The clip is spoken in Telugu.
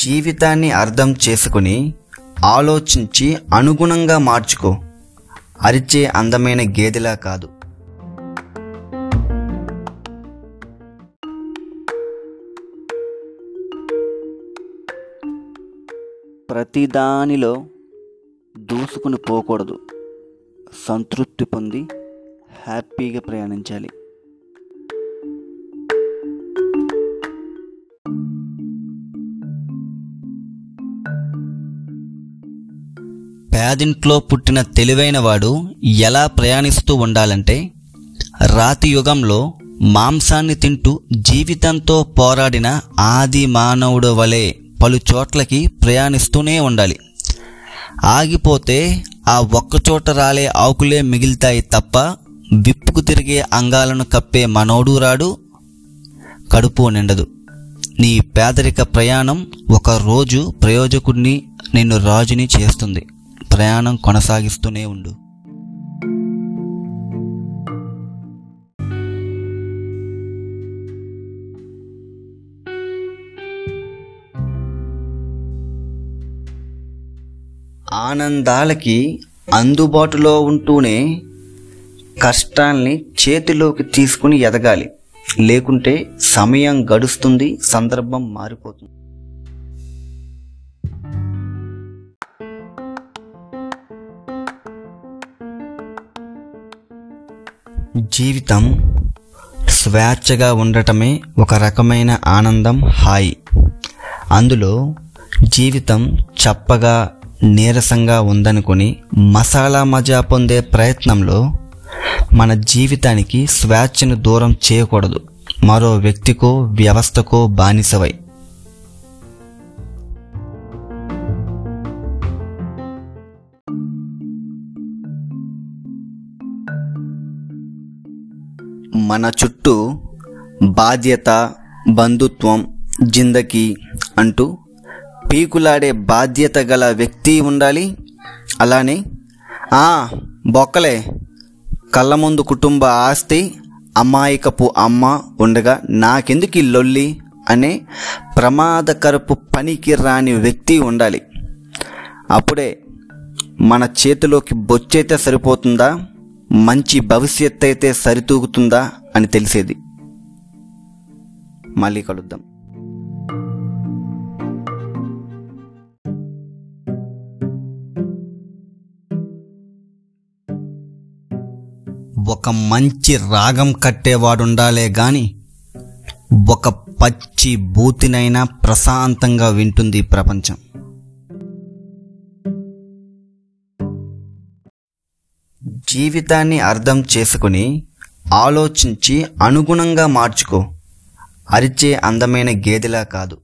జీవితాన్ని అర్థం చేసుకుని ఆలోచించి అనుగుణంగా మార్చుకో. అరిచే అందమైన గేదెలా కాదు. ప్రతిదానిలో దూసుకుని పోకూడదు. సంతృప్తి పొంది హ్యాపీగా ప్రయాణించాలి. పేదింట్లో పుట్టిన తెలివైనవాడు ఎలా ప్రయాణిస్తూ ఉండాలంటే రాతి యుగంలో మాంసాన్ని తింటూ జీవితంతో పోరాడిన ఆది మానవుడు వలె పలు చోట్లకి ప్రయాణిస్తూనే ఉండాలి. ఆగిపోతే ఆ ఒక్కచోట రాలే ఆకులే మిగులుతాయి తప్ప విప్పుకు తిరిగే అంగాలను కప్పే మనోడు రాడు కడుపు నిండదు. నీ పేదరిక ప్రయాణం ఒక రోజు ప్రయోజకుడిని నిన్ను రాజుని చేస్తుంది. ప్రయాణం కొనసాగిస్తూనే ఉండు. ఆనందాలకి అందుబాటులో ఉంటూనే కష్టాల్ని చేతిలోకి తీసుకుని ఎదగాలి. లేకుంటే సమయం గడుస్తుంది సందర్భం మారిపోతుంది. జీవితం స్వేచ్ఛగా ఉండటమే ఒక రకమైన ఆనందం హాయి. అందులో జీవితం చప్పగా నీరసంగా ఉందనుకుని మసాలా మజా పొందే ప్రయత్నంలో మన జీవితానికి స్వేచ్ఛను దూరం చేయకూడదు. మరో వ్యక్తికో వ్యవస్థకో బానిసవై. మన చుట్టూ బాధ్యత బంధుత్వం జిందకి అంటూ పీకులాడే బాధ్యత గల వ్యక్తి ఉండాలి. అలానే ఆ బొక్కలే కళ్ళ ముందు కుటుంబ ఆస్తి అమాయకపు అమ్మ ఉండగా నాకెందుకు ఈ లొల్లి అనే ప్రమాదకరపు పనికి రాని వ్యక్తి ఉండాలి. అప్పుడే మన చేతిలోకి బొచ్చైతే సరిపోతుందా? మంచి భవిష్యత్ అయితే సరితూగుతుందా అని తెలిసేది. మళ్ళీ కలుద్దాం. ఒక మంచి రాగం కట్టేవాడుండాలే గాని ఒక పచ్చి బూతినైనా ప్రశాంతంగా వింటుంది ప్రపంచం. జీవితాన్ని అర్థం చేసుకుని ఆలోచించి అనుగుణంగా మార్చుకో. అరిచే అందమైన గేదెలా కాదు.